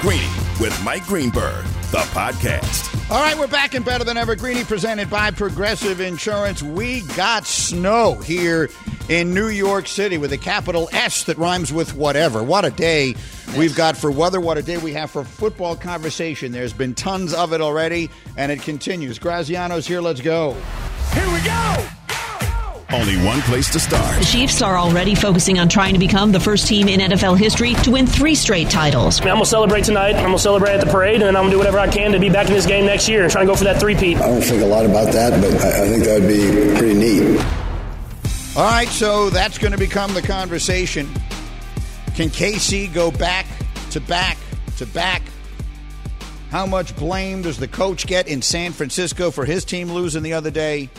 Greeny with Mike Greenberg, the podcast. All right, we're back in Better Than Ever. Greeny presented by Progressive Insurance. We got snow here in New York City with a capital S that rhymes with whatever. What a day we've got for weather. What a day we have for football conversation. There's been tons of it already, and it continues. Graziano's here. Let's go. Here we go! Only one place to start. The Chiefs are already focusing on trying to become the first team in NFL history to win three straight titles. I am going to celebrate tonight. I'm going to celebrate at the parade, and then I'm going to do whatever I can to be back in this game next year and try and go for that three-peat. I don't think a lot about that, but I think that would be pretty neat. All right, so that's going to become the conversation. Can KC go back to back to back? How much blame does the coach get in San Francisco for his team losing the other day?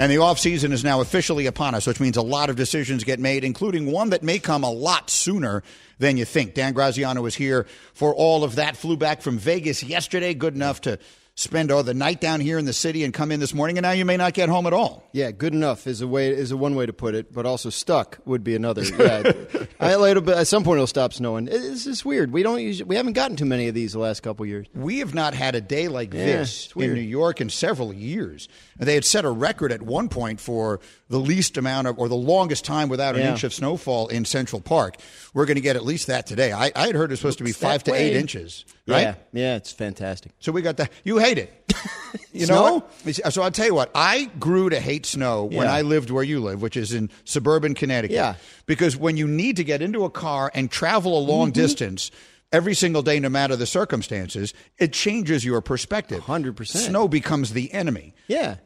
And the offseason is now officially upon us, which means a lot of decisions get made, including one that may come a lot sooner than you think. Dan Graziano is here for all of that. Flew back from Vegas yesterday, good enough to spend all the night down here in the city and come in this morning, and now you may not get home at all. Yeah, good enough is a way is a one way to put it, but also stuck would be another. Yeah, I, at some point it'll stop snowing. It's just weird. We don't usually, we haven't gotten too many of these the last couple years. We have not had a day like Yeah, this in. New York in several years. And they had set a record at one point for the least amount of, or the longest time without an Yeah. inch of snowfall in Central Park. We're going to get at least that today. I, I had heard it's supposed to be Looks five to eight inches, right? Yeah, yeah, it's fantastic. So we got that. You hate it. you know what? So I'll tell you what. I grew to hate snow when Yeah. I lived where you live, which is in suburban Connecticut. Yeah. Because when you need to get into a car and travel a long Mm-hmm. distance every single day, no matter the circumstances, it changes your perspective. 100%. Snow becomes the enemy. Yeah,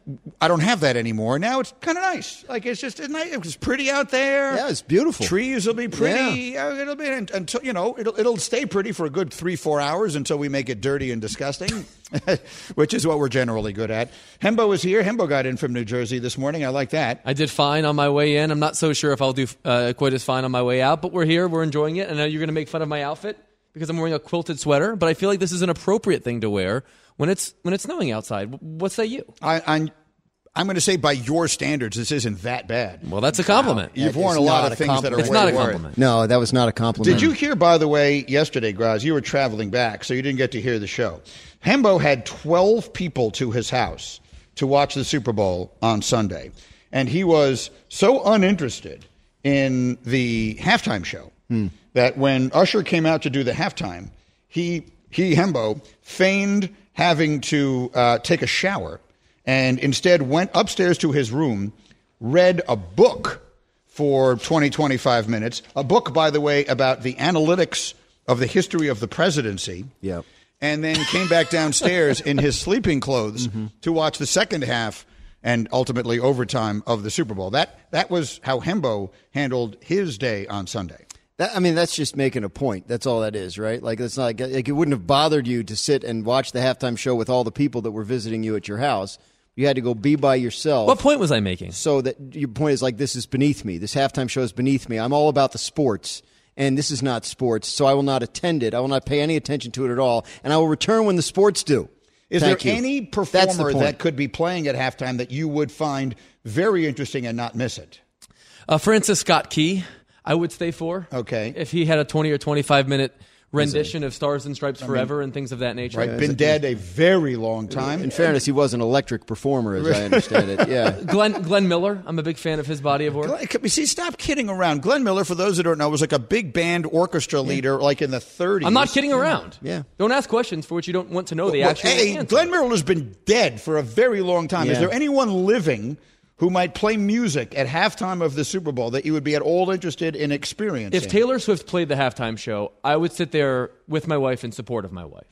I don't have that anymore. Now it's kind of nice. Like it's just it's nice. It's pretty out there. Yeah, it's beautiful. Trees will be pretty. Uh, It'll be until you know it'll it'll stay pretty for a good three four hours until we make it dirty and disgusting, which is what we're generally good at. Hembo is here. Hembo got in from New Jersey this morning. I like that. I did fine on my way in. I'm not so sure if I'll do uh, quite as fine on my way out, but we're here. We're enjoying it. I know you're going to make fun of my outfit because I'm wearing a quilted sweater, but I feel like this is an appropriate thing to wear when it's when it's snowing outside. What say you? I, I'm I'm going to say by your standards, this isn't that bad. Well, that's a compliment. You've That worn a lot of a things that are It's way not a worse. compliment. no, that was not a compliment. Did you hear, by the way, yesterday, Graz, you were traveling back, so you didn't get to hear the show. Hembo had 12 people to his house to watch the Super Bowl on Sunday, and he was so uninterested in the halftime show hmm. That when Usher came out to do the halftime, he, he Hembo, feigned having to uh, take a shower and instead went upstairs to his room, read a book for 20, 25 minutes. A book, by the way, about the analytics of the history of the presidency. Yep. And then came back downstairs in his sleeping clothes Mm-hmm. to watch the second half and ultimately overtime of the Super Bowl. That that was how Hembo handled his day on Sunday. That, I mean, that's just making a point. That's all that is, right? Like, it's not like, like it wouldn't have bothered you to sit and watch the halftime show with all the people that were visiting you at your house. You had to go be by yourself. What point was I making? so that your point is like, this is beneath me. This halftime show is beneath me. I'm all about the sports, and this is not sports, so I will not attend it. I will not pay any attention to it at all, and I will return when the sports do. Is Thank there you. any That's the performer that could be playing at halftime that you would find very interesting and not miss it? Uh, Francis Scott Key, I would stay for. Okay. If he had a 20 or 25 minute rendition of Stars and Stripes Forever and things of that nature. Right, been dead a very long time. In fairness, he was an electric performer, as I understand it. Yeah. Glenn, Glenn Miller, I'm a big fan of his body of work. Glenn, we see, stop kidding around. Glenn Miller, for those that don't know, was like a big band orchestra leader, like in the 30s. I'm not kidding around. Yeah. Don't ask questions for which you don't want to know the Well, actual hey, answer. Glenn Miller has been dead for a very long time. Is Yeah. there anyone living who might play music at halftime of the Super Bowl that you would be at all interested in experiencing? if Taylor Swift played the halftime show, I would sit there with my wife in support of my wife.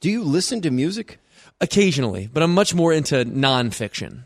Do you listen to music? Occasionally, but I'm much more into nonfiction.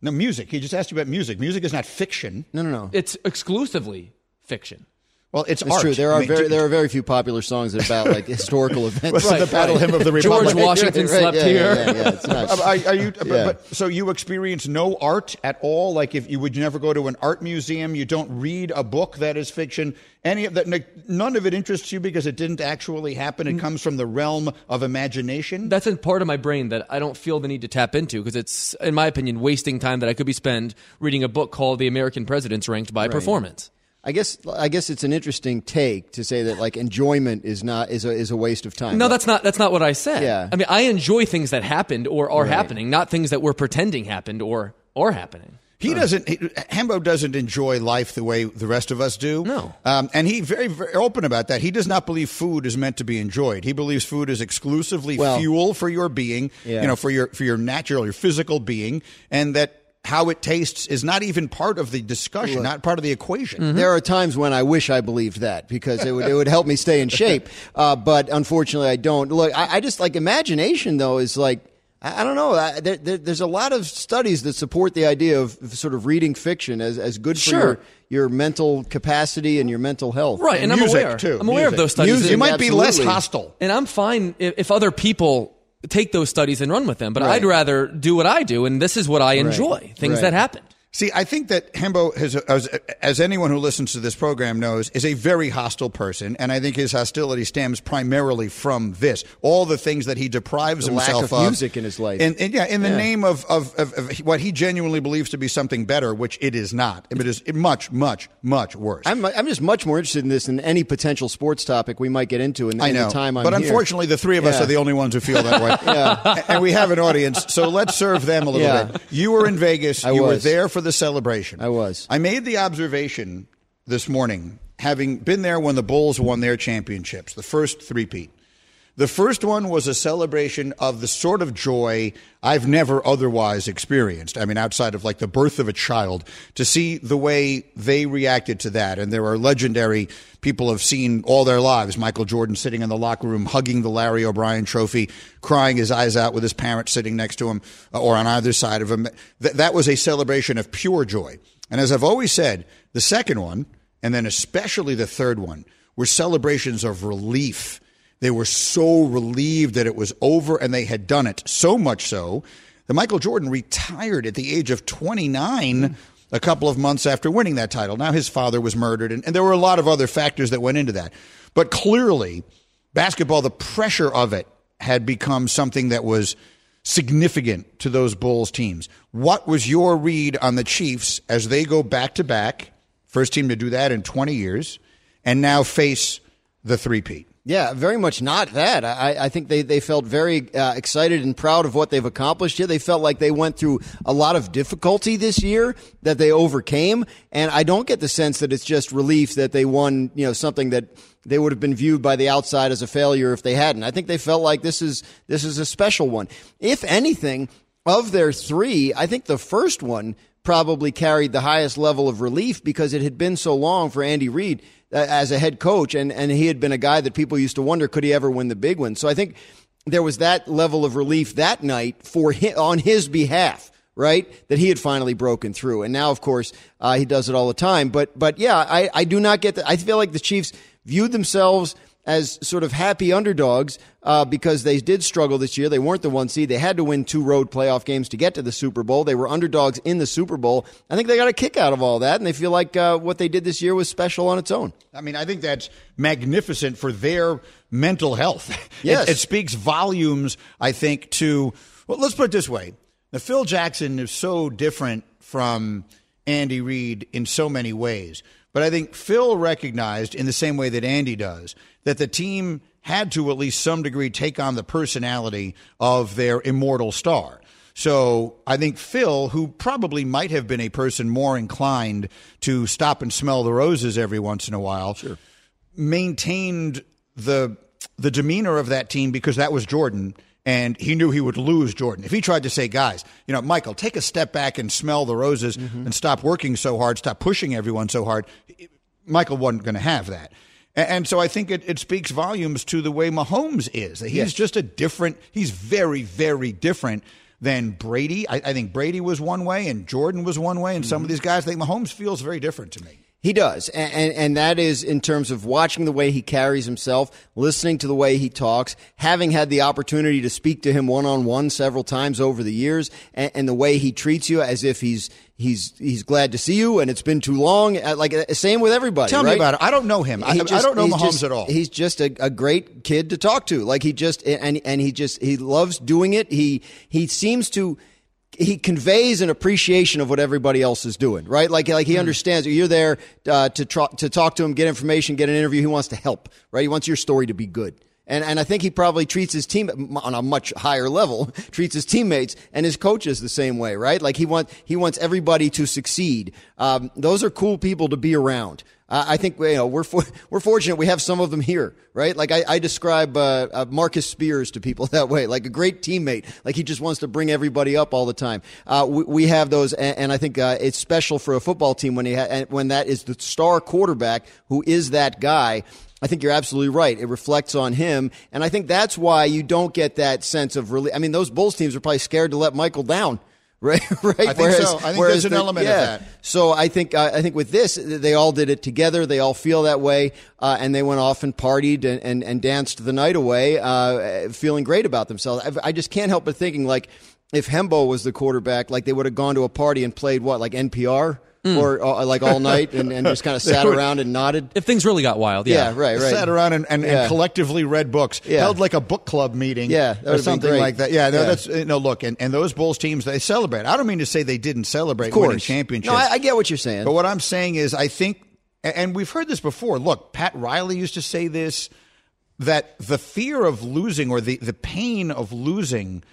no, music. He just asked you about music. Music is not fiction. No, no, no. It's exclusively fiction. Well, it's It's art. true. There I are mean, very do- there are very few popular songs about like historical events. Listen to the Battle Hymn of the Republic. George Republic. Washington slept yeah, here. Yeah, yeah, yeah, it's not- Are, are you? but- Yeah. But, so you experience no art at all? Like if you would never go to an art museum, you don't read a book that is fiction. Any of that? None of it interests you because it didn't actually happen. It comes from the realm of imagination. That's a part of my brain that I don't feel the need to tap into because it's, in my opinion, wasting time that I could be spent reading a book called "The American Presidents Ranked by Performance." I guess I guess it's an interesting take to say that like enjoyment is not is a is a waste of time. No, that's not that's not what I said. Yeah. I mean, I enjoy things that happened or are happening, not things that we're pretending happened or are happening. He doesn't. He, Hembo doesn't enjoy life the way the rest of us do. No. um, and he very, very open about that. He does not believe food is meant to be enjoyed. He believes food is exclusively Well- fuel for your being. Yeah. You know, for your for your natural, your physical being, and that how it tastes is not even part of the discussion, not part of the equation. There are times when I wish I believed that because it would it would help me stay in shape. Uh, but unfortunately, I don't. Look, I, I just like imagination though is like. I I don't know. I, there, there, there's a lot of studies that support the idea of sort of reading fiction as, as good for Sure. your, your mental capacity and your mental health. Right, and, I'm music, aware. too. I'm aware of those studies. Music. You and- might be less hostile. and I'm fine if, if other people take those studies and run with them. But Right. I'd rather do what I do, and this is what I enjoy: things Right. that happen. See, I think that Hembo, has, as, as anyone who listens to this program knows, is a very hostile person, and I think his hostility stems primarily from this. All the things that he deprives The lack himself of music in his life. and, and yeah, in the Yeah. name of, of, of, of what he genuinely believes to be something better, which it is not. It is much, much, much worse. I'm, I'm just much more interested in this than any potential sports topic we might get into in, I in know, the time I'm but here. unfortunately, the three of us Yeah. are the only ones who feel that way. And we have an audience, so let's serve them a little bit. You were in Vegas. I you were there for the celebration. I was. I made the observation this morning, having been there when the Bulls won their championships, the first three-peat. The first one was a celebration of the sort of joy I've never otherwise experienced. I mean, outside of like the birth of a child, to see the way they reacted to that. And there are legendary people have seen all their lives. Michael Jordan sitting in the locker room, hugging the Larry O'Brien trophy, crying his eyes out with his parents sitting next to him uh, or on either side of him. Th- that was a celebration of pure joy. And as I've always said, the second one, and then especially the third one, were celebrations of relief. They were so relieved that it was over and they had done it. So much so that Michael Jordan retired at the age of 29 a couple of months after winning that title. Now, his father was murdered, and, and there were a lot of other factors that went into that. But clearly, basketball, the pressure of it had become something that was significant to those Bulls teams. What was your read on the Chiefs as they go back to back, first team to do that in 20 years, and now face the three-peat? Yeah, very much not that. I, I think they, they felt very uh, excited and proud of what they've accomplished here. They felt like they went through a lot of difficulty this year that they overcame. And I don't get the sense that it's just relief that they won, you know, something that they would have been viewed by the outside as a failure if they hadn't. I think they felt like this is, this is a special one. If anything, of their three, I think the first one probably carried the highest level of relief because it had been so long for Andy Reid as a head coach, and, and he had been a guy that people used to wonder could he ever win the big one. So I think there was that level of relief that night for him, on his behalf. Right, that he had finally broken through, and now, of course, uh, he does it all the time. But, but yeah, I, I do not get that. I feel like the Chiefs viewed themselves as sort of happy underdogs uh, because they did struggle this year. They weren't the one seed. They had to win two road playoff games to get to the Super Bowl. They were underdogs in the Super Bowl. I think they got a kick out of all that, and they feel like uh, what they did this year was special on its own. I mean, I think that's magnificent for their mental health. Yes. It, it speaks volumes, I think, to, well, let's put it this way. Now, Phil Jackson is so different from Andy Reid in so many ways. But I think Phil recognized, in the same way that Andy does, that the team had to, at least some degree, take on the personality of their immortal star. So I think Phil, who probably might have been a person more inclined to stop and smell the roses every once in a while, sure. maintained the the demeanor of that team because that was Jordan and he knew he would lose Jordan. If he tried to say, guys, you know, Michael, take a step back and smell the roses Mm-hmm. and stop working so hard, stop pushing everyone so hard, Michael wasn't going to have that. And, so I think it, it speaks volumes to the way Mahomes is. He's Yes. just a different, he's very, very different than Brady. I, I think Brady was one way and Jordan was one way, and some of these guys, I think Mahomes feels very different to me. He does, and, and and that is in terms of watching the way he carries himself, listening to the way he talks, having had the opportunity to speak to him one on one several times over the years, and, and, the way he treats you as if he's he's he's glad to see you, and it's been too long. Uh, like uh, same with everybody. Tell right? me about it. I don't know him. I, just, I, don't know Mahomes just, at all. He's just a, a great kid to talk to. Like he just and and he just he loves doing it. He he seems to he conveys an appreciation of what everybody else is doing, right? Like, like he mm. understands you're there uh, to tr- to talk to him, get information, get an interview. He wants to help, right? He wants your story to be good. And, and I think he probably treats his team on a much higher level, treats his teammates and his coaches the same way, right? Like he wants, he wants everybody to succeed. Um, those are cool people to be around. I think you know we're for, we're fortunate we have some of them here, right? Like I, I describe uh, uh, Marcus Spears to people that way, like a great teammate. Like he just wants to bring everybody up all the time. Uh, we, we, have those, and, and I think uh, it's special for a football team when he ha- when that is the star quarterback who is that guy. I think you're absolutely right. It reflects on him, and I think that's why you don't get that sense of really. I mean, those Bulls teams are probably scared to let Michael down right? right. I think whereas, so. I think there's an the, element yeah. of that. So I think uh, I think with this, they all did it together. They all feel that way, uh, and they went off and partied and, and, and danced the night away, uh, feeling great about themselves. I, I just can't help but thinking like if Hembo was the quarterback, like they would have gone to a party and played what, like NPR. Mm. Or uh, like all night and, and just kind of sat around and nodded. If things really got wild, yeah, yeah right, right. Sat around and, and, yeah. and collectively read books, yeah. held like a book club meeting, yeah, or something like that. Yeah, no, yeah. that's no look. And, and those Bulls teams they celebrate. I don't mean to say they didn't celebrate winning championships. No, I, I get what you're saying. But what I'm saying is, I think, and we've heard this before. Look, Pat Riley used to say this that the fear of losing or the the pain of losing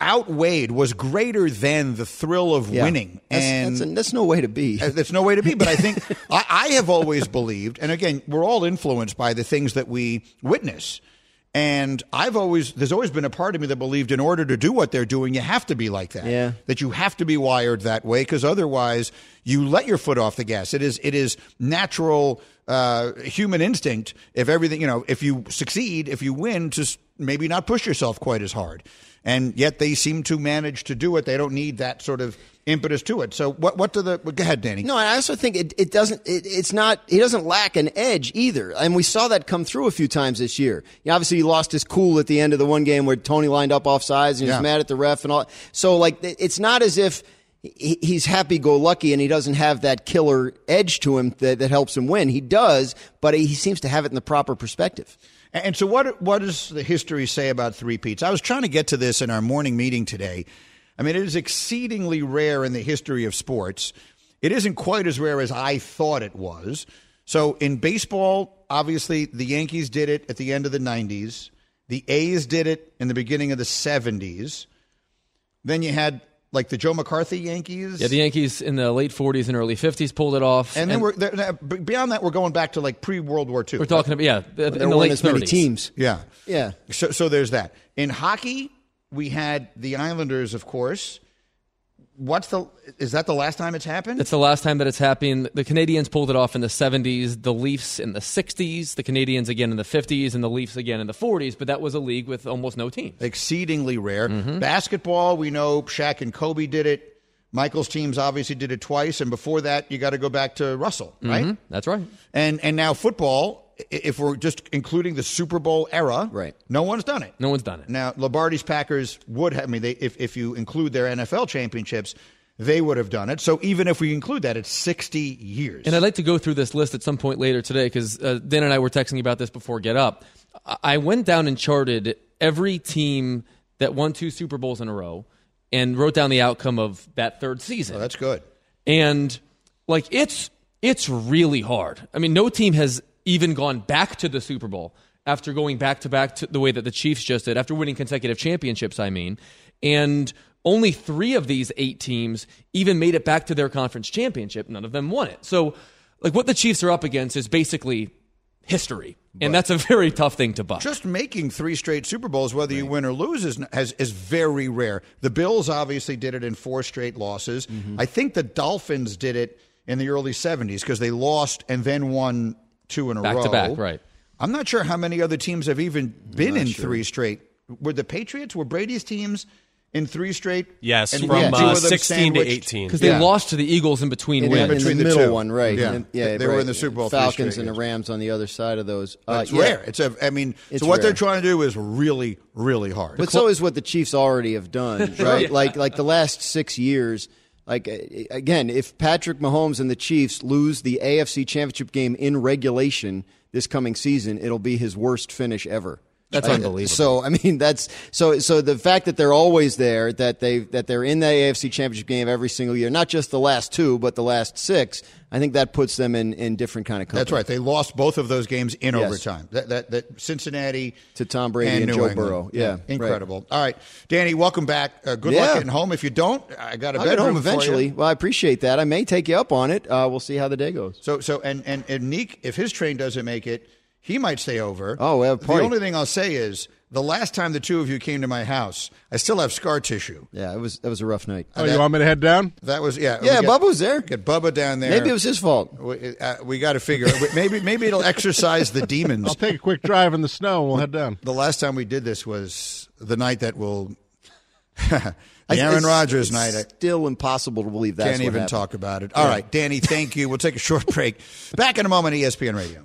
outweighed was greater than the thrill of yeah. winning. That's, and that's, a, that's, no way to be. Uh, that's no way to be. But I think I, I, have always believed, and again, we're all influenced by the things that we witness. And I've always, there's always been a part of me that believed in order to do what they're doing, you have to be like that. Yeah. That you have to be wired that way because otherwise you let your foot off the gas. It is, it is natural, uh, human instinct. If everything, you know, if you succeed, if you win, to maybe not push yourself quite as hard and yet they seem to manage to do it. They don't need that sort of impetus to it. So what what do the go ahead, Danny? No, I also think it, it doesn't it, it's not he doesn't lack an edge either. And we saw that come through a few times this year. You obviously he lost his cool at the end of the one game where Toney lined up off sides and he was yeah. mad at the ref and all. So like it's not as if he's happy go lucky and he doesn't have that killer edge to him that, that helps him win. He does, but he seems to have it in the proper perspective. And so, what what does the history say about three peats? I was trying to get to this in our morning meeting today. I mean, it is exceedingly rare in the history of sports. It isn't quite as rare as I thought it was. So, in baseball, obviously, the Yankees did it at the end of the 90s. The A's did it in the beginning of the 70s. Then you had like the Joe McCarthy Yankees. Yeah, the Yankees in the late 40s and early 50s pulled it off. And then and we're beyond that, we're going back to like pre World War II. We're talking about yeah, in there the late as 30s. many teams. Yeah, yeah. So, so there's that. In hockey, we had the Islanders, of course what's the is that the last time it's happened? It's the last time that it's happened. The Canadiens pulled it off in the 70s, the Leafs in the 60s, the Canadiens again in the 50s, and the Leafs again in the 40s. But that was a league with almost no teams. Exceedingly rare. Mm-hmm. Basketball, we know Shaq and Kobe did it. Michael's teams obviously did it twice, and before that, you got to go back to Russell, right? Mm-hmm. That's right. And and now football, if we're just including the Super Bowl era, right? No one's done it. No one's done it. Now, Lombardi's Packers would have. I mean, they, if if you include their NFL championships, they would have done it. So even if we include that, it's 60 years. And I'd like to go through this list at some point later today because uh, Dan and I were texting about this before Get Up. I went down and charted every team that won two Super Bowls in a row and wrote down the outcome of that third season. Oh, that's good. And like it's it's really hard. I mean, no team has even gone back to the Super Bowl after going back to back to the way that the Chiefs just did after winning consecutive championships, I mean. And only three of these eight teams even made it back to their conference championship. None of them won it. So, like, what the Chiefs are up against is basically history. But and that's a very tough thing to buck. Just making three straight Super Bowls, whether right. you win or lose, is, has, is very rare. The Bills obviously did it in four straight losses. Mm-hmm. I think the Dolphins did it in the early 70s because they lost and then won two in a back row. Back to back, right. I'm not sure how many other teams have even been in sure. three straight. Were the Patriots, were Brady's teams in three straight? Yes, And from two uh, of them 16 to 18. because they Yeah. lost to the Eagles in between in, wins. in between the the middle two. one, right? Yeah. And- yeah, They were right. in the Super Bowl Falcons and the. Rams on the other side of those. Uh, It's yeah. rare. It's a. I mean, It's so what they're trying to do is really, really hard. But so is what the Chiefs already have done, right? Like like the last six years. Like uh, again, if Patrick Mahomes and the Chiefs lose the AFC Championship game in regulation this coming season, it'll be his worst finish ever. That's unbelievable. So I mean, that's so so the fact that they're always there, that they that they're in the AFC Championship game every single year, not just the last two, but the last six. I think that puts them in in different kind of company. That's right. They lost both of those games in Yes. overtime. That, that, that Cincinnati To Tom Brady and New Joe England. Burrow. Yeah, right. incredible. All right, Danny, welcome back. Uh, good Yeah. luck getting home. If you don't, I got a I'll get bedroom home for you. eventually. Well, I appreciate that. I may take you up on it. Uh, we'll see how the day goes. So, so, and and and Neek, if his train doesn't make it, he might stay over. Oh, we have a the only thing I'll say is the last time the two of you came to my house, I still have scar tissue. Yeah, it was that was a rough night. Oh, you want me to head down? That was yeah. Yeah, we get- Bubba was there. Get Bubba down there. Maybe it was his fault. We, uh, we got to figure. maybe maybe it'll exercise the demons. I'll take a quick drive in the snow and we'll head down. the last time we did this was the night that will the I- Aaron Rodgers it's night. Still impossible to believe that's can't what even happened. talk about it. All right, Danny, thank you. We'll take a short break. Back in a moment, ESPN Radio.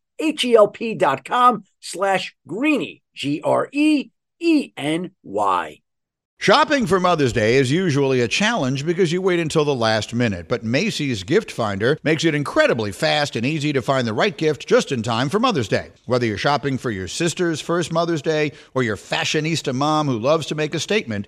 H-E-L-P dot com slash greeny, G-R-E-E-N-Y. Shopping for Mother's Day is usually a challenge because you wait until the last minute, but Macy's Gift Finder makes it incredibly fast and easy to find the right gift just in time for Mother's Day. Whether you're shopping for your sister's first Mother's Day or your fashionista mom who loves to make a statement,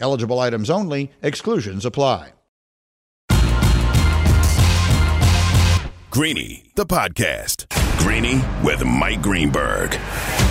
Eligible items only, exclusions apply. Greeny, the podcast. Greeny with Mike Greenberg.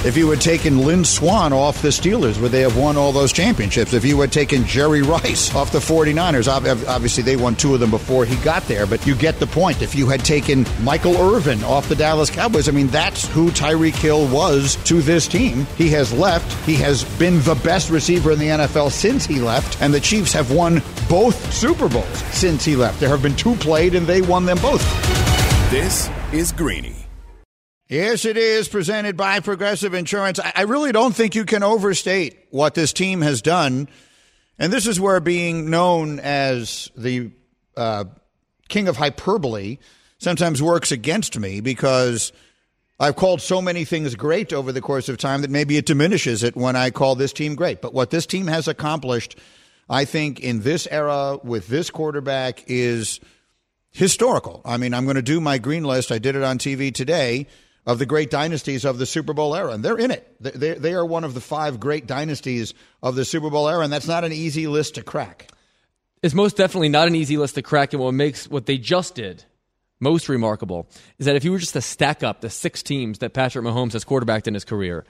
If you had taken Lynn Swann off the Steelers, would they have won all those championships? If you had taken Jerry Rice off the 49ers, obviously they won two of them before he got there, but you get the point. If you had taken Michael Irvin off the Dallas Cowboys, I mean, that's who Tyreek Hill was to this team. He has left. He has been the best receiver in the NFL since he left, and the Chiefs have won both Super Bowls since he left. There have been two played, and they won them both. This is Greeny. Yes, it is presented by Progressive Insurance. I really don't think you can overstate what this team has done. And this is where being known as the uh, king of hyperbole sometimes works against me because I've called so many things great over the course of time that maybe it diminishes it when I call this team great. But what this team has accomplished, I think, in this era with this quarterback is historical. I mean, I'm going to do my green list. I did it on TV today of the great dynasties of the Super Bowl era, and they're in it. They, they are one of the five great dynasties of the Super Bowl era, and that's not an easy list to crack. It's most definitely not an easy list to crack, and what makes what they just did most remarkable is that if you were just to stack up the six teams that Patrick Mahomes has quarterbacked in his career,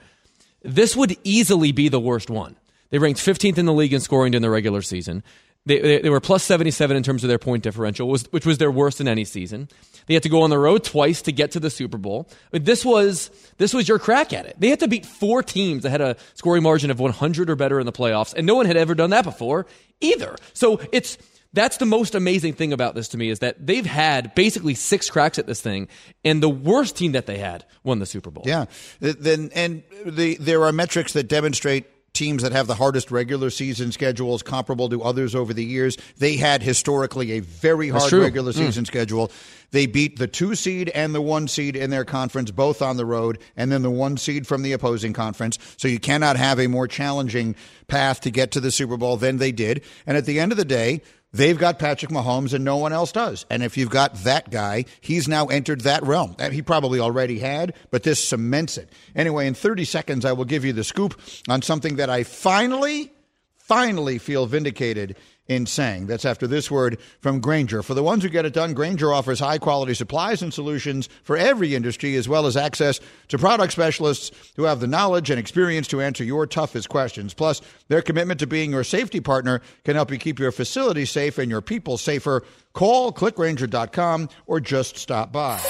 this would easily be the worst one. They ranked 15th in the league in scoring during the regular season. They, they, they, were plus 77 in terms of their point differential, which was their worst in any season. They had to go on the road twice to get to the Super Bowl. But this was, this was your crack at it. They had to beat four teams that had a scoring margin of 100 or better in the playoffs, and no one had ever done that before either. So it's, that's the most amazing thing about this to me is that they've had basically six cracks at this thing, and the worst team that they had won the Super Bowl. Yeah, then and the there are metrics that demonstrate teams that have the hardest regular season schedules comparable to others over the years. They had historically a very hard regular mm. season mm. schedule. They beat the two seed and the one seed in their conference, both on the road, and then the one seed from the opposing conference. So you cannot have a more challenging path to get to the Super Bowl than they did. And at the end of the day, They've got Patrick Mahomes and no one else does. And if you've got that guy, he's now entered that realm. He probably already had, but this cements it. Anyway, in 30 seconds, I will give you the scoop on something that I finally, finally feel vindicated in saying. That's after this word from Grainger. For the ones who get it done, Grainger offers high quality supplies and solutions for every industry, as well as access to product specialists who have the knowledge and experience to answer your toughest questions. Plus, their commitment to being your safety partner can help you keep your facility safe and your people safer. Call clickgrainger.com or just stop by.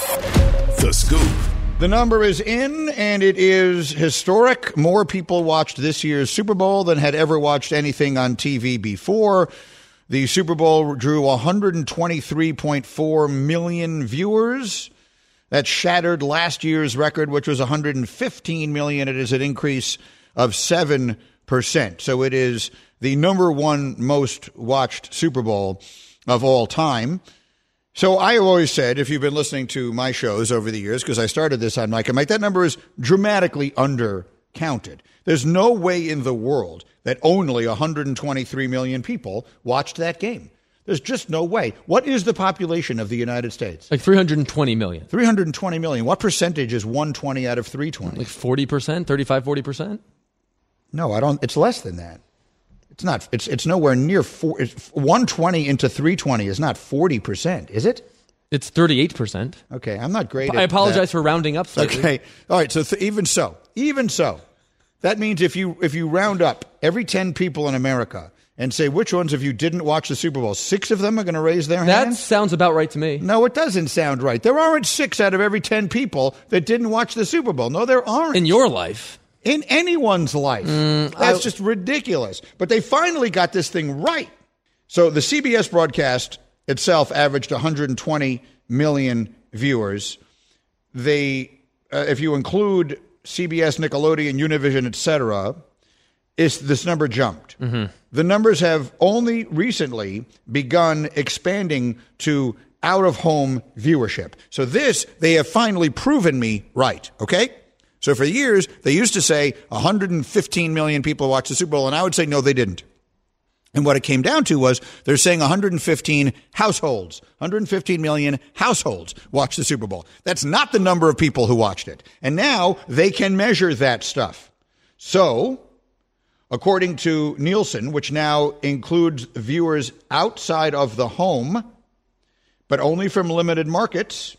The Scoop. The number is in, and it is historic. More people watched this year's Super Bowl than had ever watched anything on TV before. The Super Bowl drew 123.4 million viewers. That shattered last year's record, which was 115 million. It is an increase of 7%. So it is the number one most watched Super Bowl of all time. So I have always said, if you've been listening to my shows over the years, because I started this on Mike and Mike, that number is dramatically undercounted. There's no way in the world that only 123 million people watched that game. There's just no way. What is the population of the United States? Like 320 million. 320 million. What percentage is 120 out of 320? Like 40%, 35, 40%? No, I don't. It's less than that. It's not. It's it's nowhere near four. 120 into 320 is not 40 percent, is it? It's 38 percent. Okay, I'm not great. I apologize that. for rounding up. Slightly. Okay, all right. So th- even so, even so, that means if you if you round up every 10 people in America and say which ones of you didn't watch the Super Bowl, six of them are going to raise their that hands. That sounds about right to me. No, it doesn't sound right. There aren't six out of every 10 people that didn't watch the Super Bowl. No, there aren't. In your life in anyone's life. Mm, That's I, just ridiculous. But they finally got this thing right. So the CBS broadcast itself averaged 120 million viewers. They, uh, if you include CBS, Nickelodeon, Univision, etc., is this number jumped. Mm-hmm. The numbers have only recently begun expanding to out of home viewership. So this they have finally proven me right. Okay. So for years, they used to say 115 million people watched the Super Bowl, and I would say, no, they didn't. And what it came down to was they're saying 115 households, 115 million households watched the Super Bowl. That's not the number of people who watched it. And now they can measure that stuff. So, according to Nielsen, which now includes viewers outside of the home, but only from limited markets,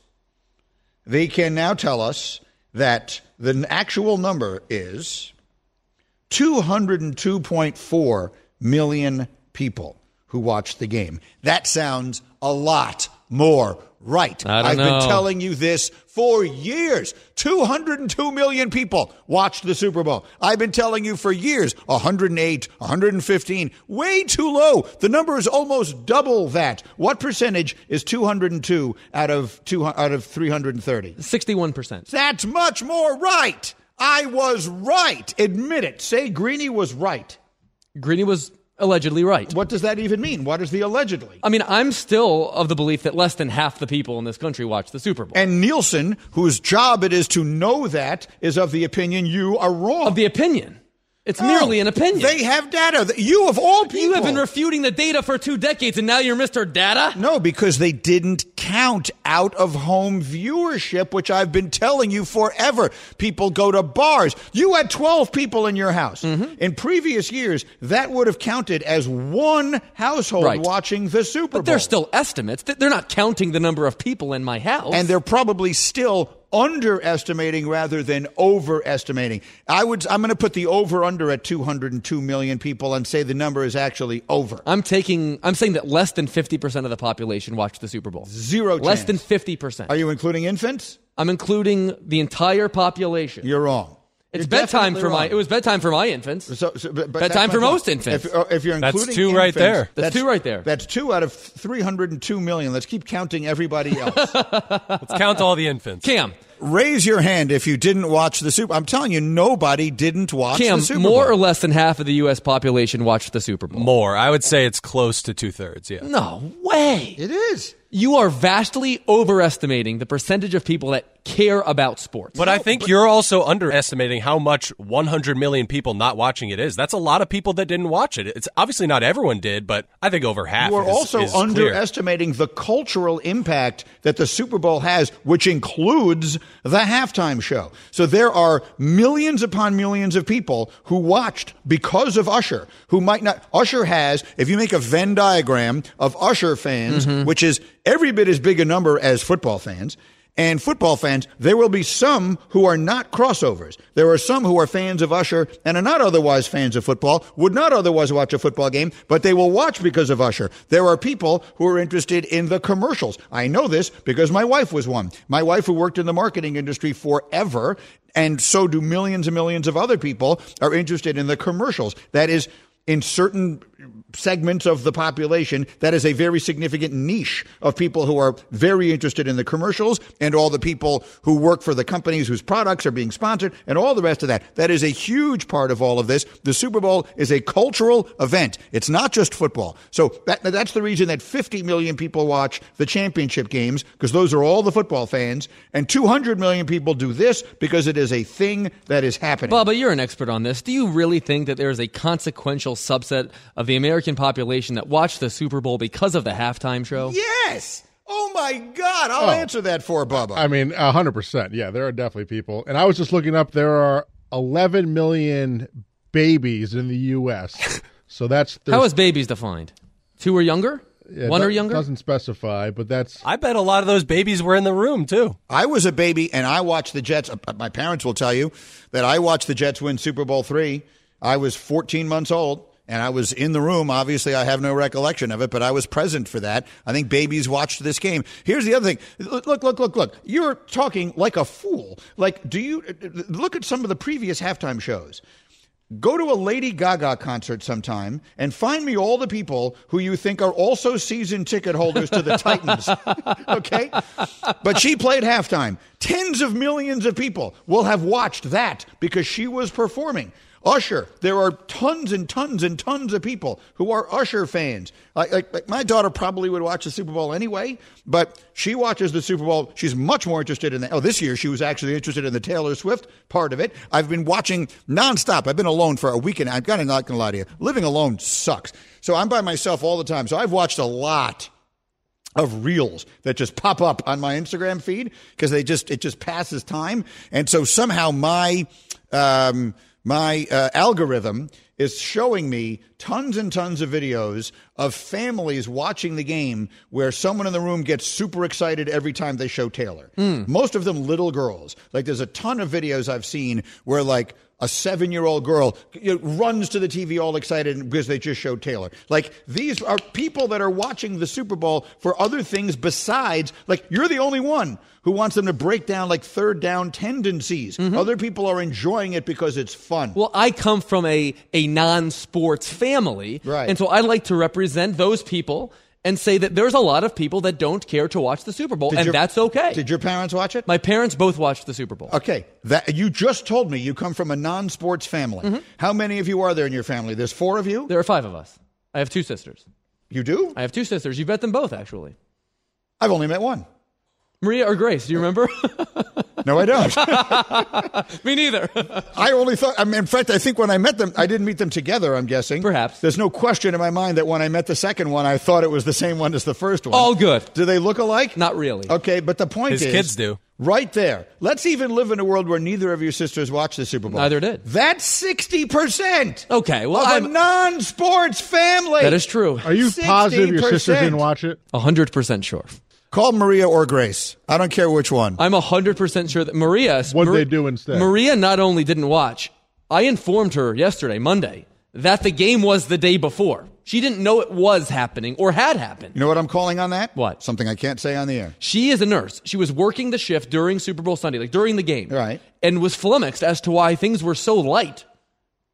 they can now tell us that the actual number is 202.4 million people who watched the game. That sounds a lot more right. I've know. been telling you this for years. 202 million people watched the Super Bowl. I've been telling you for years 108, 115, way too low. The number is almost double that. What percentage is 202 out of two, out of 330? 61%. That's much more right. I was right. Admit it. Say Greeny was right. Greeny was allegedly right. What does that even mean? What is the allegedly? I mean, I'm still of the belief that less than half the people in this country watch the Super Bowl. And Nielsen, whose job it is to know that, is of the opinion you are wrong. Of the opinion. It's No, merely an opinion. They have data. You of all people. you have been refuting the data for two decades, and now you're Mr. Data? No, because they didn't count out of home viewership, which I've been telling you forever. People go to bars. You had 12 people in your house. Mm-hmm. In previous years, that would have counted as one household Right. watching the Super Bowl. But they're still estimates. They're not counting the number of people in my house. and they're probably still underestimating rather than overestimating. I would I'm going to put the over under at 202 million people and say the number is actually over. I'm taking. I'm saying that less than 50 percent of the population watched the Super Bowl. Zero Less than 50 percent. Are you including infants? I'm including the entire population. You're wrong. It's You're bedtime definitely for my. wrong. It was bedtime for my infants. So, so, but, but Bedtime for my point. most infants. If, if you're including That's including two right there. That's two right there. That's two out of 302 million. Let's keep counting everybody else. Let's count all the infants. Cam, Raise your hand if you didn't watch the Super. I'm telling you, nobody didn't watch Cam, the Super Bowl. more or less than half of the U.S. population watched the Super Bowl. More. I would say it's close to two thirds. Yeah. No way. It is. You are vastly overestimating the percentage of people that care about sports. But I think you're also underestimating how much 100 million people not watching it is. That's a lot of people that didn't watch it. It's obviously not everyone did, but I think over half. You are is- also is clear. underestimating the cultural impact that the Super Bowl has, which includes the halftime show. So there are millions upon millions of people who watched because of Usher, who might not. Usher has, if you make a Venn diagram of Usher fans, Mm-hmm. which is every bit as big a number as football fans, and football fans, there will be some who are not crossovers. There are some who are fans of Usher and are not otherwise fans of football, would not otherwise watch a football game, but they will watch because of Usher. There are people who are interested in the commercials. I know this because my wife was one. My wife, who worked in the marketing industry forever, and so do millions and millions of other people, are interested in the commercials. That is, in certain segments of the population, that is a very significant niche of people who are very interested in the commercials and all the people who work for the companies whose products are being sponsored and all the rest of that. That is a huge part of all of this. The Super Bowl is a cultural event. It's not just football. So that, that's the reason that 50 million people watch the championship games because those are all the football fans and 200 million people do this because it is a thing that is happening. Bubba, you're an expert on this. Do you really think that there is a consequential subset of the American population that watched the Super Bowl because of the halftime show? Yes. Oh my God. I'll Oh. answer that for Bubba. I mean, hundred percent. Yeah, there are definitely people. And I was just looking up. There are 11 million babies in the U.S. So that's How there's- babies defined? Two or younger? yeah, One or younger? Doesn't specify, but that's I bet a lot of those babies were in the room too. I was a baby and I watched the Jets. uh, My parents will tell you that I watched the Jets win Super Bowl three. I was 14 months old and I was in the room. Obviously, I have no recollection of it, but I was present for that. I think babies watched this game. Here's the other thing. Look, look, look, look. You're talking like a fool. Like, do you uh, uh, look at some of the previous halftime shows? Go to a Lady Gaga concert sometime and find me all the people who you think are also season ticket holders to the Titans. okay? But she played halftime. Tens of millions of people will have watched that because she was performing. Usher, there are tons and tons and tons of people who are Usher fans. Like, like, like my daughter probably would watch the Super Bowl anyway, but she watches the Super Bowl. She's much more interested in that. Oh, this year she was actually interested in the Taylor Swift part of it. I've been watching nonstop. I've been alone for a week, weekend. I'm kind of not going to lie to you. Living alone sucks. So I'm by myself all the time. So I've watched a lot of reels that just pop up on my Instagram feed because they just it just passes time, and so somehow my um, my uh, algorithm is showing me tons and tons of videos of families watching the game where someone in the room gets super excited every time they show Taylor. Most of them little girls. Like there's a ton of videos I've seen where like a seven year old girl runs to the TV all excited because they just showed Taylor. Like, these are people that are watching the Super Bowl for other things besides, like, you're the only one who wants them to break down, like, third down tendencies. Mm-hmm. Other people are enjoying it because it's fun. Well, I come from a, a non sports family. Right. And so I like to represent those people and say that there's a lot of people that don't care to watch the Super Bowl, Did and your- that's okay. Did your parents watch it? My parents both watched the Super Bowl. Okay, that you just told me you come from a non-sports family. Mm-hmm. How many of you are there in your family? There's four of you. There are five of us. I have two sisters. You do? I have two sisters. You've met them both, actually. I've only met one. Maria or Grace, do you remember? No, I don't. Me neither. I only thought. I mean, in fact, I think when I met them, I didn't meet them together. I'm guessing. Perhaps. There's no question in my mind that when I met the second one, I thought it was the same one as the first one. All good. Do they look alike? Not really. Okay, but the point His is, kids do. Right there. Let's even live in a world where neither of your sisters watched the Super Bowl. Neither did. That's sixty percent. Okay, well, of I'm- a non-sports family. That is true. Are you positive your sisters didn't watch it? 100% sure. Call Maria or Grace. I don't care which one. I'm 100% sure that Maria. What'd Mar- they do instead? Maria not only didn't watch, I informed her yesterday, Monday, that the game was the day before. She didn't know it was happening or had happened. You know what I'm calling on that? What? Something I can't say on the air. She is a nurse. She was working the shift during Super Bowl Sunday, like during the game. Right. And was flummoxed as to why things were so light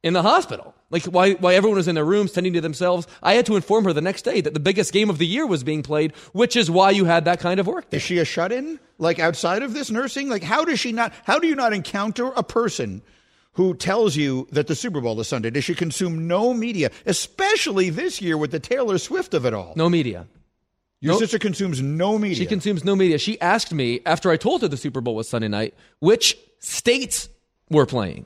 in the hospital. Like why, why everyone was in their rooms tending to themselves. I had to inform her the next day that the biggest game of the year was being played, which is why you had that kind of work. Is she a shut-in? Like outside of this nursing? Like how does she not? How do you not encounter a person who tells you that the Super Bowl is Sunday? Does she consume no media, especially this year with the Taylor Swift of it all? No media. Your Nope. sister consumes no media. She consumes no media. She asked me after I told her the Super Bowl was Sunday night, which states were playing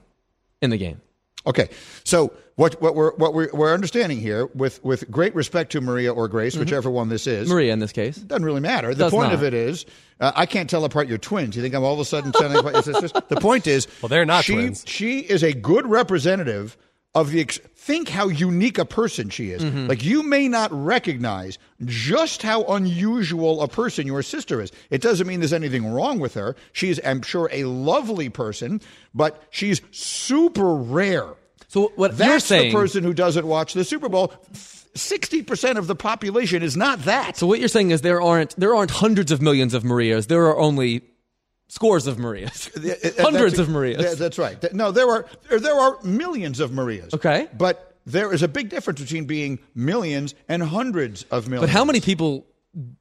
in the game. Okay, so what what we're what we're, we're understanding here, with with great respect to Maria or Grace, whichever one this is, Mm-hmm. Maria in this case. doesn't really matter. The Does point not. of it is, uh, I can't tell apart your twins. You think I'm all of a sudden telling apart your sisters? The point is, Well, they're not she, twins. She is a good representative of the. Ex- think how unique a person she is. Mm-hmm. Like you may not recognize just how unusual a person your sister is. It doesn't mean there's anything wrong with her. She's, I'm sure, a lovely person, but she's super rare. So what That's you're saying? the person who doesn't watch the Super Bowl. Sixty percent of the population is not that. so what you're saying is there aren't there aren't hundreds of millions of Marias. There are only scores of Marias. Hundreds that's- of Marias. yeah, That's right. Th- No, there are there, there are millions of Marias. Okay. but there is a big difference between being millions and hundreds of millions. But how many people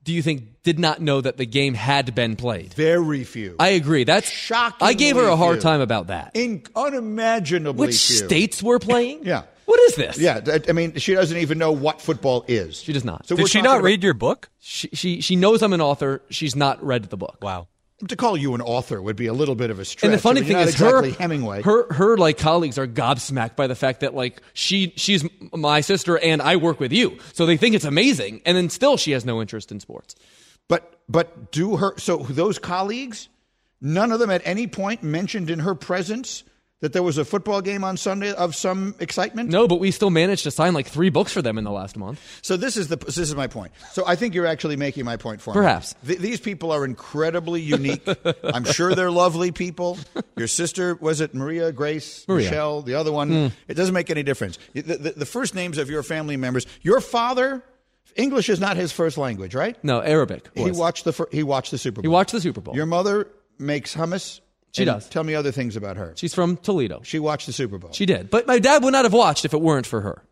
do you think did not know that the game had been played? Very few. I agree. That's shocking. I gave her a hard few. time about that. In unimaginably Which few. states were playing? Yeah. What is this? Yeah, I mean, she doesn't even know what football is. She does not. So Did she not about- read your book? She, she she knows I'm an author. She's not read the book. Wow. To call you an author would be a little bit of a stretch. And the funny I mean, thing is, not her exactly Hemingway. her her like colleagues are gobsmacked by the fact that like she she's my sister and I work with you, so they think it's amazing, and then still she has no interest in sports. But but do her so those colleagues, none of them at any point mentioned in her presence that there was a football game on Sunday of some excitement. No, but we still managed to sign like three books for them in the last month. So this is the this is my point. So I think you're actually making my point for Perhaps. me. Th- these people are incredibly unique. I'm sure they're lovely people. Your sister was it Maria, Grace, Maria. Michelle, the other one. Hmm. It doesn't make any difference. The, the, the first names of your family members. Your father, English is not his first language, right? No, Arabic. He watched the he watched the Super Bowl. He watched the Super Bowl. Your mother makes hummus. She And does. Tell me other things about her. She's from Toledo. She watched the Super Bowl. She did, but my dad would not have watched if it weren't for her.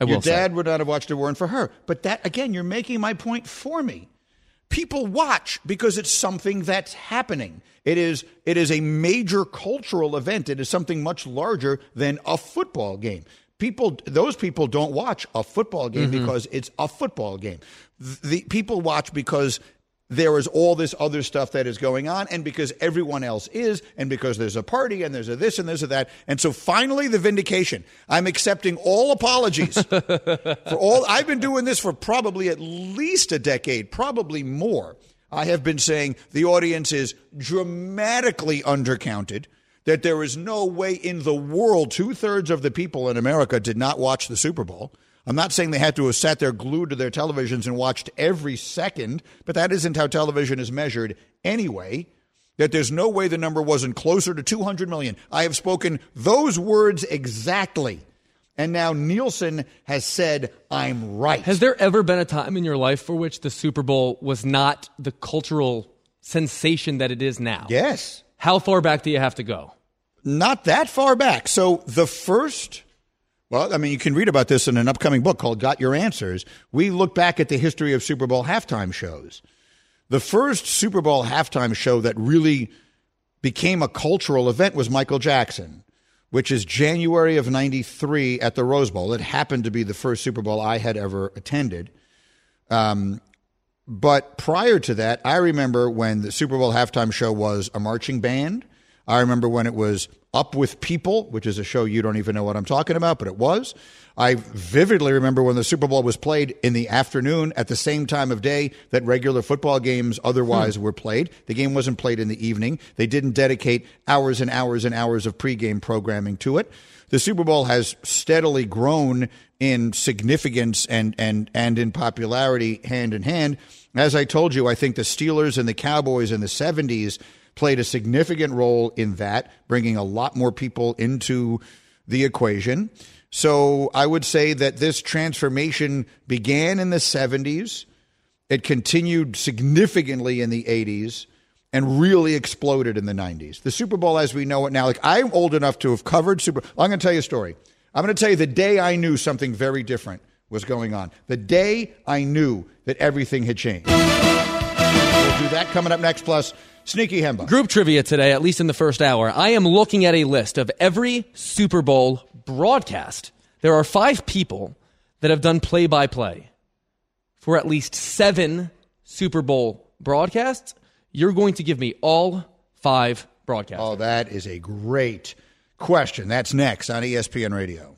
I Your say. dad would not have watched if it weren't for her. But that again, you're making my point for me. People watch because it's something that's happening. It is it is a major cultural event. It is something much larger than a football game. People those people don't watch a football game mm-hmm. because it's a football game. Th- The people watch because there is all this other stuff that is going on, and because everyone else is, and because there's a party, and there's a this, and there's a that. And so finally, the vindication. I'm accepting all apologies for all. I've been doing this for probably at least a decade, probably more. I have been saying the audience is dramatically undercounted. That there is no way in the world two thirds of the people in America did not watch the Super Bowl. I'm not saying they had to have sat there glued to their televisions and watched every second, but that isn't how television is measured anyway. That there's no way the number wasn't closer to 200 million. I have spoken those words exactly. And now Nielsen has said, I'm right. Has there ever been a time in your life for which the Super Bowl was not the cultural sensation that it is now? yes. How far back do you have to go? Not that far back. So the first Well, I mean, you can read about this in an upcoming book called Got Your Answers. We look back at the history of Super Bowl halftime shows. The first Super Bowl halftime show that really became a cultural event was Michael Jackson, which is January of 93 at the Rose Bowl. It happened to be the first Super Bowl I had ever attended. Um, but prior to that, I remember when the Super Bowl halftime show was a marching band. I remember when it was Up with People, which is a show you don't even know what I'm talking about, but it was. I vividly remember when the Super Bowl was played in the afternoon at the same time of day that regular football games otherwise hmm. were played. The game wasn't played in the evening. They didn't dedicate hours and hours and hours of pregame programming to it. The Super Bowl has steadily grown in significance and, and, and in popularity hand in hand. As I told you, I think the Steelers and the Cowboys in the 70s played a significant role in that, bringing a lot more people into the equation. So I would say that this transformation began in the 70s. It continued significantly in the 80s and really exploded in the 90s. The Super Bowl as we know it now, like I'm old enough to have covered Super I'm going to tell you a story. I'm going to tell you the day I knew something very different was going on. The day I knew that everything had changed. We'll do that coming up next plus Sneaky Hembo. Group trivia today, at least in the first hour. I am looking at a list of every Super Bowl broadcast. There are five people that have done play by play for at least seven Super Bowl broadcasts. You're going to give me all five broadcasts. Oh, that is a great question. That's next on ESPN Radio.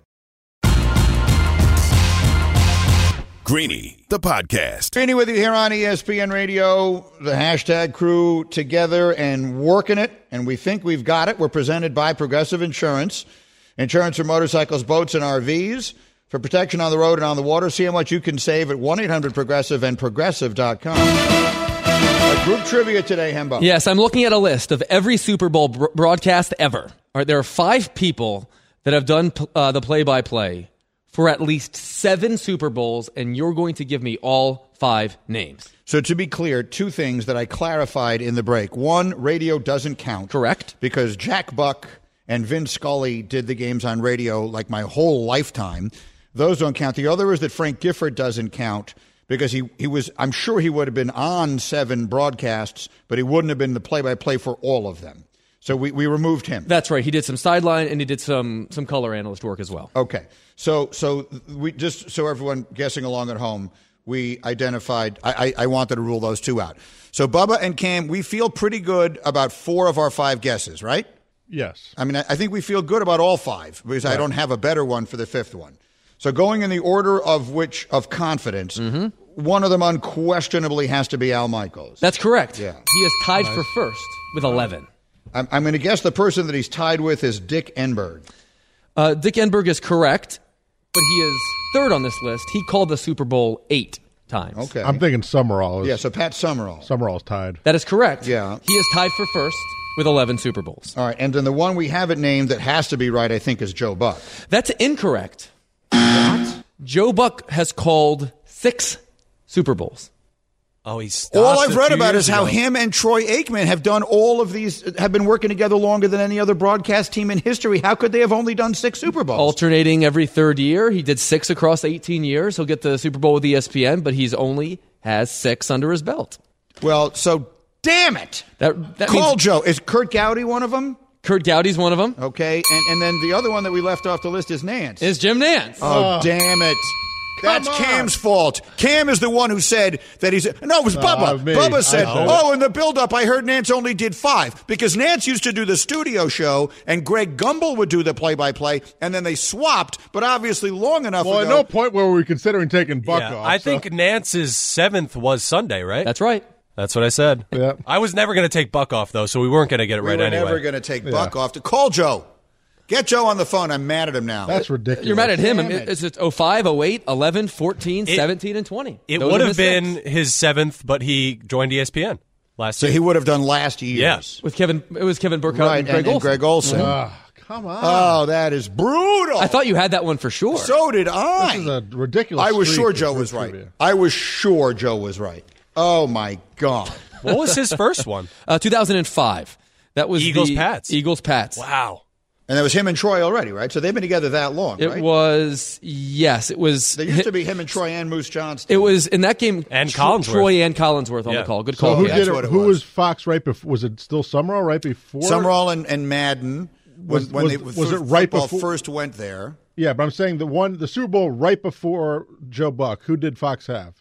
Greeny, the podcast. Greeny with you here on ESPN Radio, the hashtag crew together and working it, and we think we've got it. We're presented by Progressive Insurance. Insurance for motorcycles, boats, and RVs. For protection on the road and on the water, see how much you can save at 1 800 Progressive and Progressive.com. A group trivia today, Hembo. Yes, I'm looking at a list of every Super Bowl br- broadcast ever. All right, there are five people that have done uh, the play by play for at least seven Super Bowls, and you're going to give me all five names. So, to be clear, two things that I clarified in the break. One, radio doesn't count. Correct. Because Jack Buck and Vince Scully did the games on radio like my whole lifetime. Those don't count. The other is that Frank Gifford doesn't count because he, he was, I'm sure he would have been on seven broadcasts, but he wouldn't have been the play by play for all of them. So we, we removed him. That's right. He did some sideline and he did some some color analyst work as well. Okay. So so we just so everyone guessing along at home, we identified. I, I, I wanted to rule those two out. So Bubba and Cam, we feel pretty good about four of our five guesses, right? Yes. I mean, I I think we feel good about all five because I don't have a better one for the fifth one. So going in the order of which of confidence, Mm-hmm. one of them unquestionably has to be Al Michaels. That's correct. Yeah. He is tied for first with 11. I'm, I'm going to guess the person that he's tied with is Dick Enberg. Uh, Dick Enberg is correct, but he is third on this list. He called the Super Bowl eight times. Okay. I'm thinking Summerall. Is, yeah, so Pat Summerall. Summerall's tied. That is correct. Yeah. He is tied for first with 11 Super Bowls. All right, and then the one we haven't named that has to be right, I think, is Joe Buck. That's incorrect. What? Joe Buck has called six Super Bowls. Oh, he's All I've read about is how him and Troy Aikman have done all of these, have been working together longer than any other broadcast team in history. How could they have only done six Super Bowls? Alternating every third year. He did six across 18 years. He'll get the Super Bowl with ESPN, but he's only has six under his belt. Well, so damn it. That, that Call means Joe. Is Curt Gowdy one of them? Curt Gowdy's one of them. Okay, and, and then the other one that we left off the list is Nantz. Is Jim Nantz. Oh, damn it. That's on. Cam's fault. Cam is the one who said that he's. No, it was No, Bubba. Bubba said, said. Oh, in the build-up, I heard Nantz only did five because Nantz used to do the studio show and Greg Gumbel would do the play-by-play, and then they swapped, but obviously long enough Well, at no point were we considering taking Buck Yeah, off. I so- think Nantz's seventh was Sunday, right? That's right. That's what I said. Yeah. I was never going to take Buck off though, so we weren't going to get it we right were anyway. never going to take Buck off. To call Joe. Get Joe on the phone. I'm mad at him now. That's ridiculous. You're mad at him. Damn it. It's it's 05, 08, 11, 14, It- 17, and 20. it Those would are have been six. his seventh, but he joined ESPN last year. so year. he would have done last year. Yes. with Kevin. It was Kevin Burkhardt Right, and Greg and, and Olsen. Greg Olsen. Come on. Oh, that is brutal. I thought you had that one for sure. So did I. this is a ridiculous. I was streak sure of Joe trivia. was right. I was sure Joe was right. Oh my God. what was his first one? uh, 2005. That was Eagles the Pats. Eagles Pats. Wow. And that was him and Troy already, right? So they've been together that long, It right? was yes. It was. They used to be him and Troy and Moose Johnston. It was in that game. And Tro- Collinsworth. Troy and Collinsworth on Yeah. the call. Good So call. who Yeah, did that's it? what it who was. was Fox right before? Was it still Summerall right before? Summerall and, and Madden when, Was- when they was fir- it right before- first went there. Yeah, but I'm saying the one, the Super Bowl right before Joe Buck. Who did Fox have?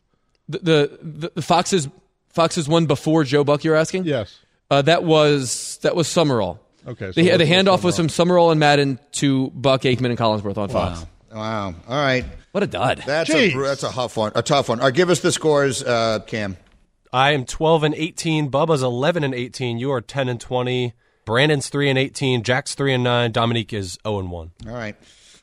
the, the, the, the Foxes Foxes one before Joe Buck. You're asking? Yes. Uh, that was that was Summerall. Okay, so the, the handoff was from Summerall and Madden to Buck Aikman and Collinsworth on Fox. Wow. All right. What a dud! That's a, Jeez. br- that's a tough one. A tough one. All right, give us the scores, uh, Cam. I am 12 and 18. Bubba's 11 and 18. You are 10 and 20. Brandon's 3 and 18. Jack's 3 and 9. Dominique is 0 and 1. All right.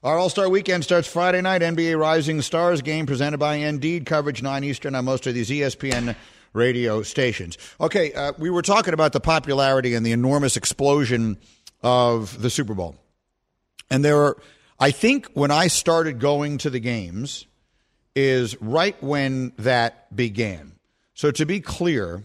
Our All Star Weekend starts Friday night. NBA Rising Stars game presented by Indeed. Coverage 9 Eastern on most of these ESPN radio stations. Okay, uh, we were talking about the popularity and the enormous explosion of the Super Bowl. And there are, I think when I started going to the games is right when that began. So to be clear,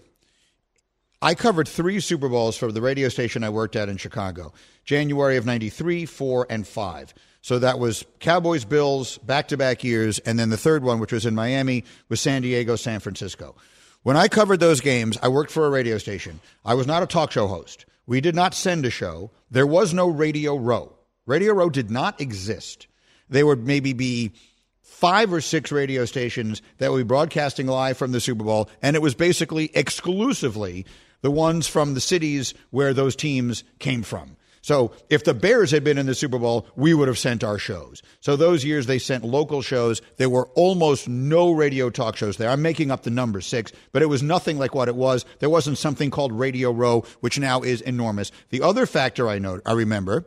I covered three Super Bowls for the radio station I worked at in Chicago, January of 93, 4, and 5. So that was Cowboys, Bills, back to back years. And then the third one, which was in Miami, was San Diego, San Francisco. When I covered those games, I worked for a radio station. I was not a talk show host. We did not send a show. There was no Radio Row. Radio Row did not exist. There would maybe be five or six radio stations that would be broadcasting live from the Super Bowl, and it was basically exclusively the ones from the cities where those teams came from. So if the Bears had been in the Super Bowl, we would have sent our shows. So those years they sent local shows. There were almost no radio talk shows there. I'm making up the number six, but it was nothing like what it was. There wasn't something called Radio Row, which now is enormous. The other factor I know, I remember,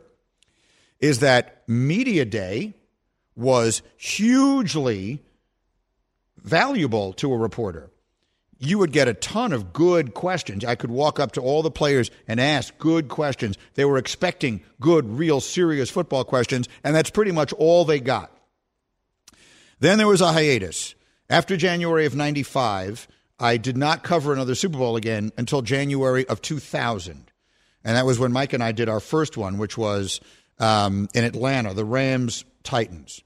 is that Media Day was hugely valuable to a reporter. You would get a ton of good questions. I could walk up to all the players and ask good questions. They were expecting good, real, serious football questions, and that's pretty much all they got. Then there was a hiatus. After January of 95, I did not cover another Super Bowl again until January of 2000. And that was when Mike and I did our first one, which was um, in Atlanta, the Rams Titans.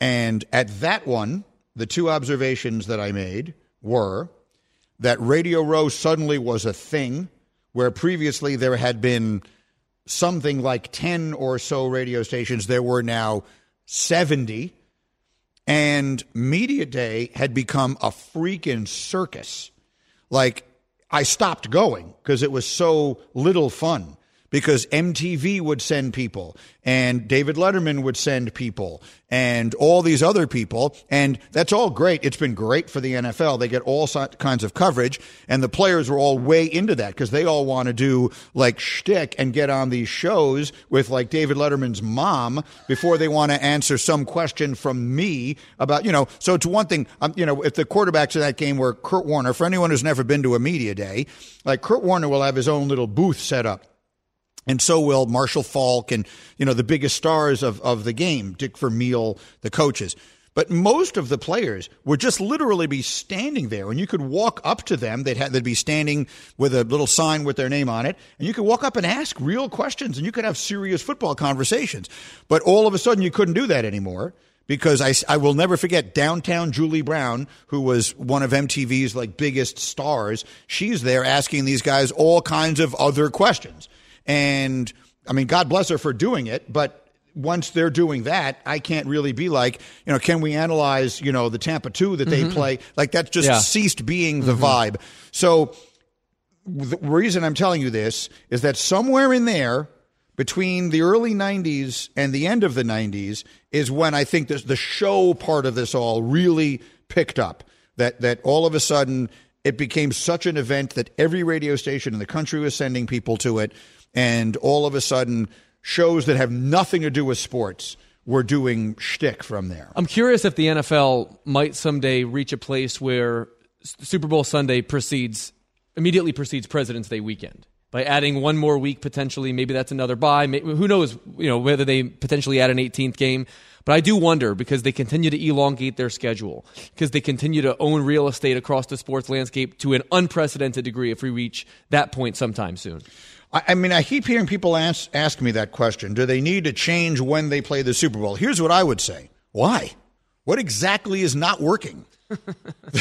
And at that one, the two observations that I made were that Radio Row suddenly was a thing where previously there had been something like 10 or so radio stations. There were now 70. And Media Day had become a freaking circus. Like, I stopped going because it was so little fun. Because MTV would send people and David Letterman would send people and all these other people. And that's all great. It's been great for the NFL. They get all kinds of coverage and the players were all way into that because they all want to do like shtick and get on these shows with like David Letterman's mom before they want to answer some question from me about, you know, so it's one thing, um, you know, if the quarterbacks in that game were Kurt Warner, for anyone who's never been to a media day, like Kurt Warner will have his own little booth set up and so will Marshall Faulk and, you know, the biggest stars of, of the game, Dick Vermeil, the coaches. But most of the players would just literally be standing there, and you could walk up to them. They'd, have, they'd be standing with a little sign with their name on it, and you could walk up and ask real questions, and you could have serious football conversations. But all of a sudden, you couldn't do that anymore because I, I will never forget downtown Julie Brown, who was one of MTV's like biggest stars. She's there asking these guys all kinds of other questions. And I mean, God bless her for doing it, but once they're doing that, I can't really be like, you know, can we analyze, you know, the Tampa 2 that they mm-hmm. play? Like that just yeah. ceased being the mm-hmm. vibe. So the reason I'm telling you this is that somewhere in there, between the early 90s and the end of the 90s is when I think this, the show part of this all really picked up. That that all of a sudden it became such an event that every radio station in the country was sending people to it and all of a sudden shows that have nothing to do with sports were doing shtick from there. I'm curious if the NFL might someday reach a place where Super Bowl Sunday precedes immediately precedes President's Day weekend by adding one more week potentially. Maybe that's another bye. Who knows? You know whether they potentially add an 18th game. But I do wonder because they continue to elongate their schedule, because they continue to own real estate across the sports landscape to an unprecedented degree. If we reach that point sometime soon. I, mean, I keep hearing people ask, ask me that question. Do they need to change when they play the Super Bowl? Here's what I would say. Why? What exactly is not working?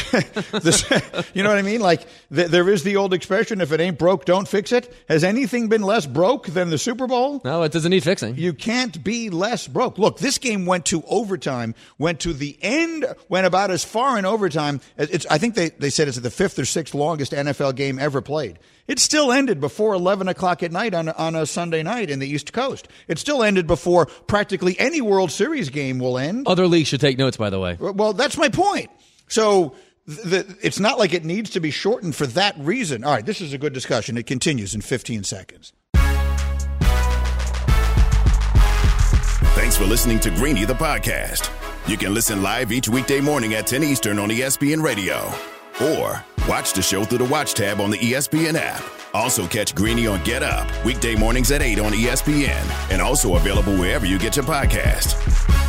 this, you know what I mean? Like th- there is the old expression: "If it ain't broke, don't fix it." Has anything been less broke than the Super Bowl? No, it doesn't need fixing. You can't be less broke. Look, this game went to overtime. Went to the end. Went about as far in overtime. As it's. I think they they said it's the fifth or sixth longest NFL game ever played. It still ended before 11 o'clock at night on, on a Sunday night in the East Coast. It still ended before practically any World Series game will end. Other leagues should take notes, by the way. Well, that's my point. So the, it's not like it needs to be shortened for that reason. All right, this is a good discussion. It continues in 15 seconds. Thanks for listening to Greeny the podcast. You can listen live each weekday morning at 10 Eastern on ESPN Radio or watch the show through the Watch tab on the ESPN app. Also catch Greeny on Get Up weekday mornings at 8 on ESPN and also available wherever you get your podcast.